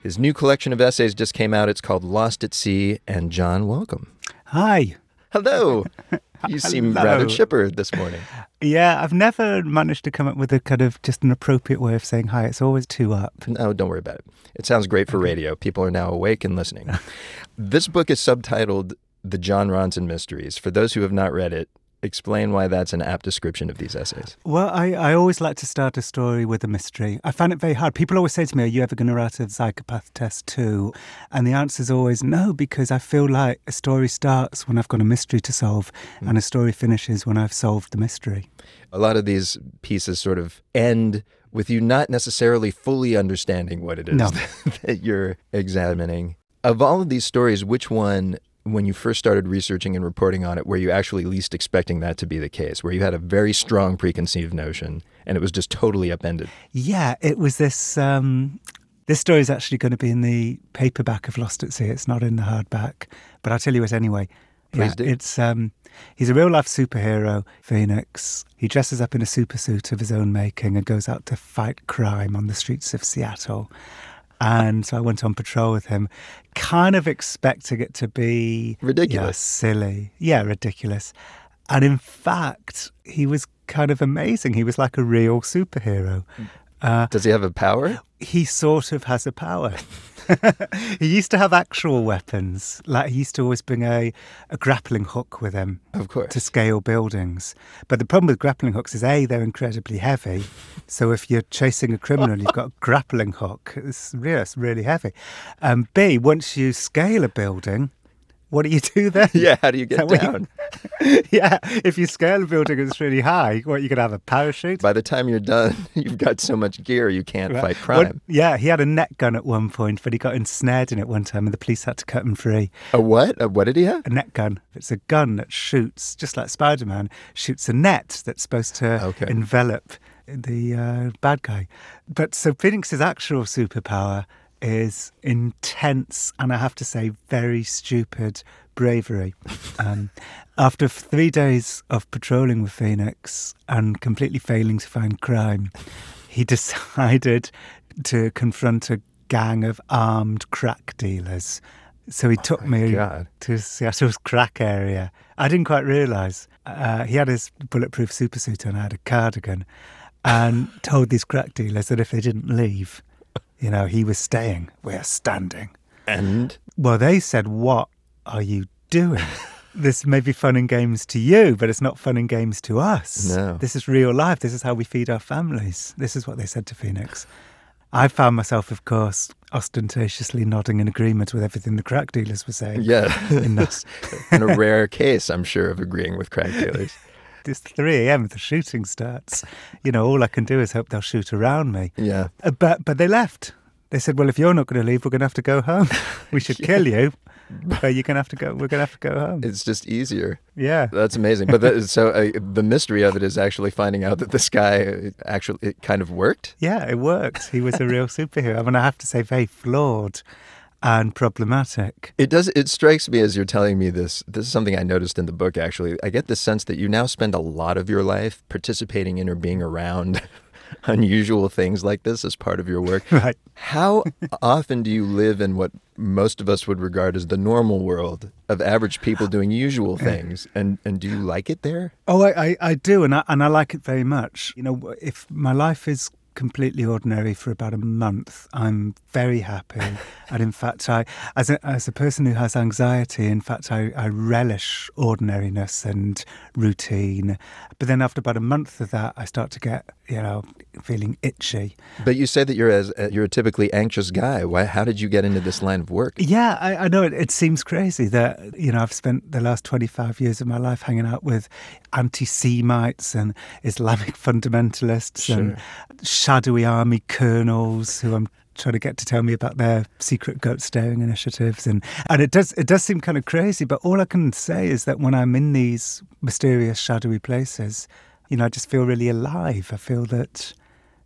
His new collection of essays just came out. It's called Lost at Sea. And Jon, welcome. Hi. Hello. *laughs* *laughs* You seem rather chipper this morning. *laughs* Yeah, I've never managed to come up with a kind of just an appropriate way of saying hi. It's always two up. No, don't worry about it. It sounds great for radio. People are now awake and listening. *laughs* this book is subtitled The Jon Ronson Mysteries. For those who have not read it, explain why that's an apt description of these essays. Well, I, I always like to start a story with a mystery. I find it very hard. People always say to me, Are you ever going to write a psychopath test too? And the answer is always no, because I feel like a story starts when I've got a mystery to solve, hmm. and a story finishes when I've solved the mystery. A lot of these pieces sort of end with you not necessarily fully understanding what it is No. *laughs* that you're examining. Of all of these stories, which one, when you first started researching and reporting on it, were you actually least expecting that to be the case, where you had a very strong preconceived notion and it was just totally upended? Yeah, it was this. Um, this story is actually going to be in the paperback of Lost at Sea. It's not in the hardback, but I'll tell you it anyway. Please yeah, do. It's um, he's a real life superhero, Phoenix. He dresses up in a super suit of his own making and goes out to fight crime on the streets of Seattle. And so I went on patrol with him, kind of expecting it to be Ridiculous. yeah, silly, yeah, ridiculous. And in fact, he was kind of amazing. He was like a real superhero. Uh, Does he have a power? he sort of has a power. *laughs* he used to have actual weapons. Like he used to always bring a, a grappling hook with him. Of course. To scale buildings. But the problem with grappling hooks is A, they're incredibly heavy. So if you're chasing a criminal, and you've got a grappling hook. It's really, it's really heavy. Um, B, once you scale a building, what do you do then? *laughs* Yeah, how do you get what you- down? *laughs* yeah, if you scale a building that's really high, what, going to have a parachute? By the time you're done, *laughs* you've got so much gear you can't Right. fight crime. yeah, he had a net gun at one point, but he got ensnared in it one time, and the police had to cut him free. A what? A what did he have? A net gun. It's a gun that shoots, just like Spider Man, shoots a net that's supposed to Okay. envelop the uh, bad guy. But so Phoenix's actual superpower is intense, and I have to say, very stupid bravery. Um, *laughs* after three days of patrolling with Phoenix and completely failing to find crime, he *laughs* decided to confront a gang of armed crack dealers. So he took me God. to Seattle's crack area. I didn't quite realise. Uh, he had his bulletproof supersuit on, I had a cardigan, and told these crack dealers that if they didn't leave, you know, he was staying. We're standing. And Well, they said, What are you doing? *laughs* this may be fun and games to you, but it's not fun and games to us. No. This is real life. This is how we feed our families. This is what they said to Phoenix. I found myself, of course, ostentatiously nodding in agreement with everything the crack dealers were saying. yeah, In *laughs* in a rare case, I'm sure, of agreeing with crack dealers. *laughs* It's 3 a.m. The shooting starts. You know, all I can do is hope they'll shoot around me. Yeah. Uh, but but they left. They said, "Well, if you're not going to leave, we're going to have to go home. We should *laughs* kill you." *laughs* but you're gonna have to go. We're gonna have to go home. It's just easier. Yeah. That's amazing. But that, so uh, the mystery of it is actually finding out that this guy actually it kind of worked. Yeah, it worked. He was a real superhero. I mean, I have to say, very flawed and problematic. It does. It strikes me as you're telling me this. This is something I noticed in the book. Actually, I get the sense that you now spend a lot of your life participating in or being around *laughs* unusual things like this as part of your work. *laughs* Right. How often do you live in what most of us would regard as the normal world of average people doing usual *sighs* things? And and do you like it there? Oh, I, I, I do, and I, and I like it very much. You know, if my life is completely ordinary for about a month, I'm very happy. *laughs* and in fact, I, as a, as a person who has anxiety, in fact, I, I relish ordinariness and routine. But then after about a month of that, I start to get, you know, feeling itchy. But you say that you're as uh, you're a typically anxious guy. Why? How did you get into this line of work? Yeah, I, I know it, it seems crazy that, you know, I've spent the last 25 years of my life hanging out with anti Semites and Islamic fundamentalists and shadowy army colonels who I'm trying to get to tell me about their secret goat staring initiatives and and it does it does seem kind of crazy but all I can say is that when I'm in these mysterious shadowy places you know I just feel really alive I feel that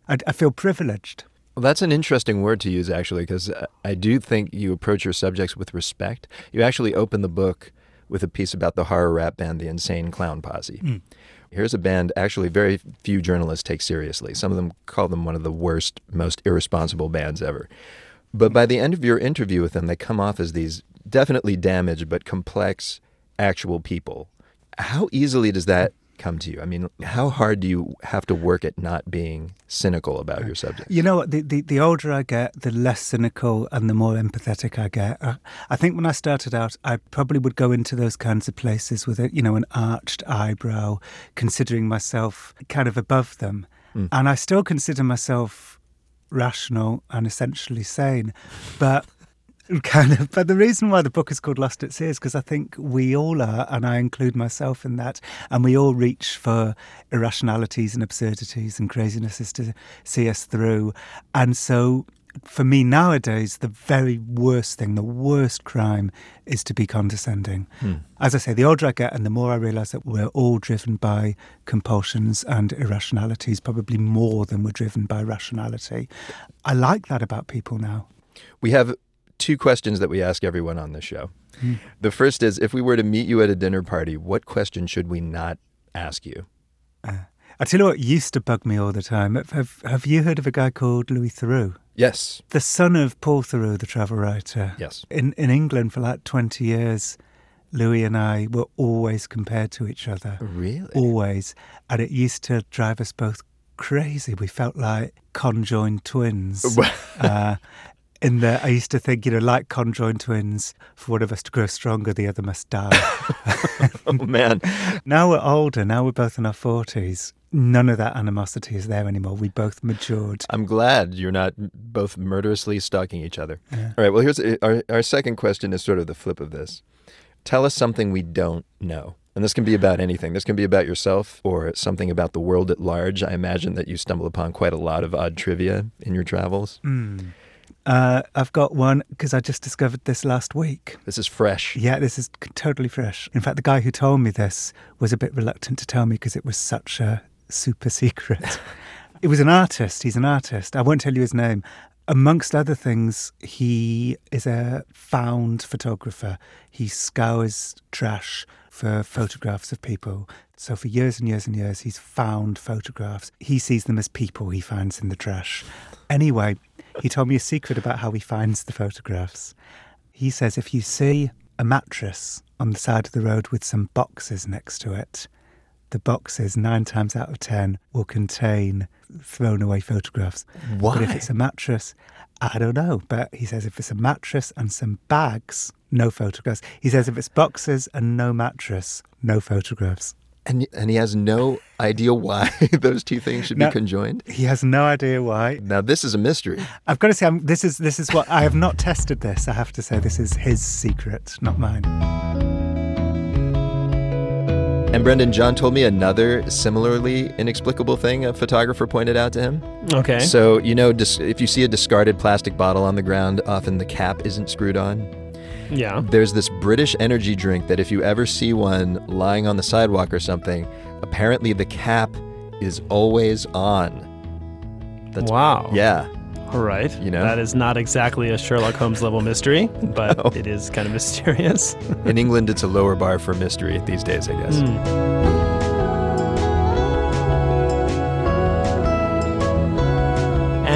I, I feel privileged Well, that's an interesting word to use, actually, because I do think you approach your subjects with respect. You actually open the book with a piece about the horror rap band, the Insane Clown Posse. Mm. Here's a band actually very few journalists take seriously. Some of them call them one of the worst, most irresponsible bands ever. But by the end of your interview with them, they come off as these definitely damaged but complex, actual people. How easily does that come to you? I mean, how hard do you have to work at not being cynical about your subject? You know what? The, the, the older I get, the less cynical and the more empathetic I get. Uh, I think when I started out, I probably would go into those kinds of places with a, you know, an arched eyebrow, considering myself kind of above them. Mm. And I still consider myself rational and essentially sane. But *laughs* kind of but the reason why the book is called lost at sea is because i think we all are and i include myself in that and we all reach for irrationalities and absurdities and crazinesses to see us through. And so for me nowadays the very worst thing the worst crime is to be condescending. Hmm. as i say the older i get and the more i realize that we're all driven by compulsions and irrationalities probably more than we're driven by rationality. I like that about people now. We have two questions that we ask everyone on this show. Hmm. The first is if we were to meet you at a dinner party, what question should we not ask you? I tell you what used to bug me all the time. Have, have, have you heard of a guy called Louis Theroux? Yes. The son of Paul Theroux, the travel writer. Yes. In, in England for like 20 years, Louis and I were always compared to each other. Really? Always. And it used to drive us both crazy. We felt like conjoined twins. *laughs* uh, in the, I used to think, you know, like conjoined twins, for one of us to grow stronger, the other must die. *laughs* oh, man. *laughs* Now we're older, now we're both in our 40s. None of that animosity is there anymore. We both matured. I'm glad you're not both murderously stalking each other. Yeah. All right, well, here's our, our second question is sort of the flip of this. Tell us something we don't know. And this can be about anything. This can be about yourself or something about the world at large. I imagine that you stumble upon quite a lot of odd trivia in your travels. Mm. Uh, I've got one because I just discovered this last week. This is fresh. Yeah, this is totally fresh. In fact, the guy who told me this was a bit reluctant to tell me because it was such a super *laughs* secret. *laughs* it was an artist. He's an artist. I won't tell you his name. Amongst other things, he is a found photographer. He scours trash for photographs of people. So, for years and years and years, he's found photographs. He sees them as people he finds in the trash. Anyway, he told me a secret about how he finds the photographs. He says if you see a mattress on the side of the road with some boxes next to it, the boxes, nine times out of ten, will contain thrown away photographs. But if it's a mattress, I don't know. But he says if it's a mattress and some bags, no photographs. He says if it's boxes and no mattress, no photographs. And, and he has no idea why *laughs* those two things should No. be conjoined? He has no idea why. Now, this is a mystery. I've got to say, I'm, this is this is what I have not tested. This I have to say, this is his secret, not mine. And Brendan, Jon told me another similarly inexplicable thing a photographer pointed out to him. Okay. So, you know, dis- if you see a discarded plastic bottle on the ground, often the cap isn't screwed on. Yeah. There's this British energy drink that if you ever see one lying on the sidewalk or something, apparently the cap is always on. That's, wow. Yeah. All right. You know? That is not exactly a Sherlock Holmes level mystery, but *laughs* it is kind of *laughs* mysterious. In England, it's a lower bar for mystery these days, I guess. Hmm.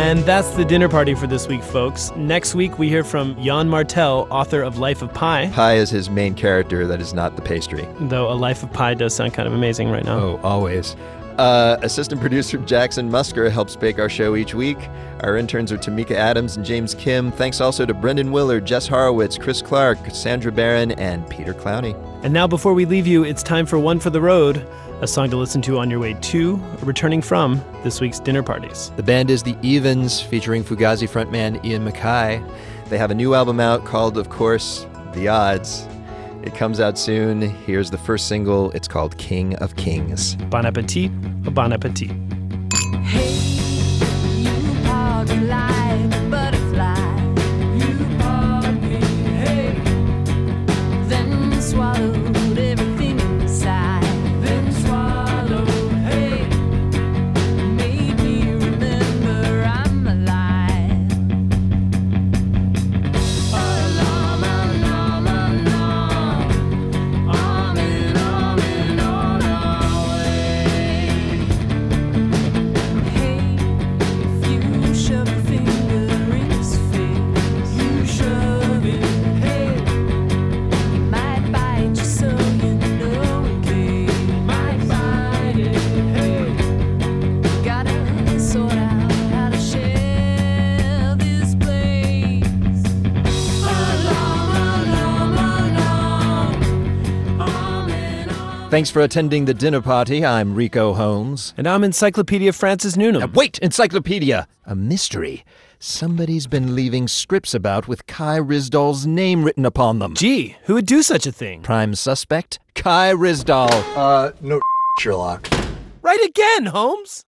And that's the dinner party for this week, folks. Next week, we hear from Yann Martel, author of Life of Pi. Pie is his main character, that is not the pastry. Though A Life of Pi does sound kind of amazing right now. Oh, always. Uh, assistant producer Jackson Musker helps bake our show each week. Our interns are Tamika Adams and James Kim. Thanks also to Brendan Willard, Jess Horowitz, Chris Clark, Sandra Barron, and Peter Clowney. And now, before we leave you, it's time for One for the Road, a song to listen to on your way to or returning from this week's dinner parties. The band is the Evens, featuring Fugazi frontman Ian MacKaye. They have a new album out called, of course, The Odds. It comes out soon. Here's the first single. It's called King of Kings. Bon appetit, bon appetit. Thanks for attending the dinner party. I'm Rico Holmes. And I'm Encyclopedia Francis Newnam. wait, Encyclopedia! A mystery. Somebody's been leaving scripts about with Kai Ryssdal's name written upon them. Gee, who would do such a thing? Prime suspect, Kai Ryssdal. Uh, no, *laughs* Sherlock. Right again, Holmes.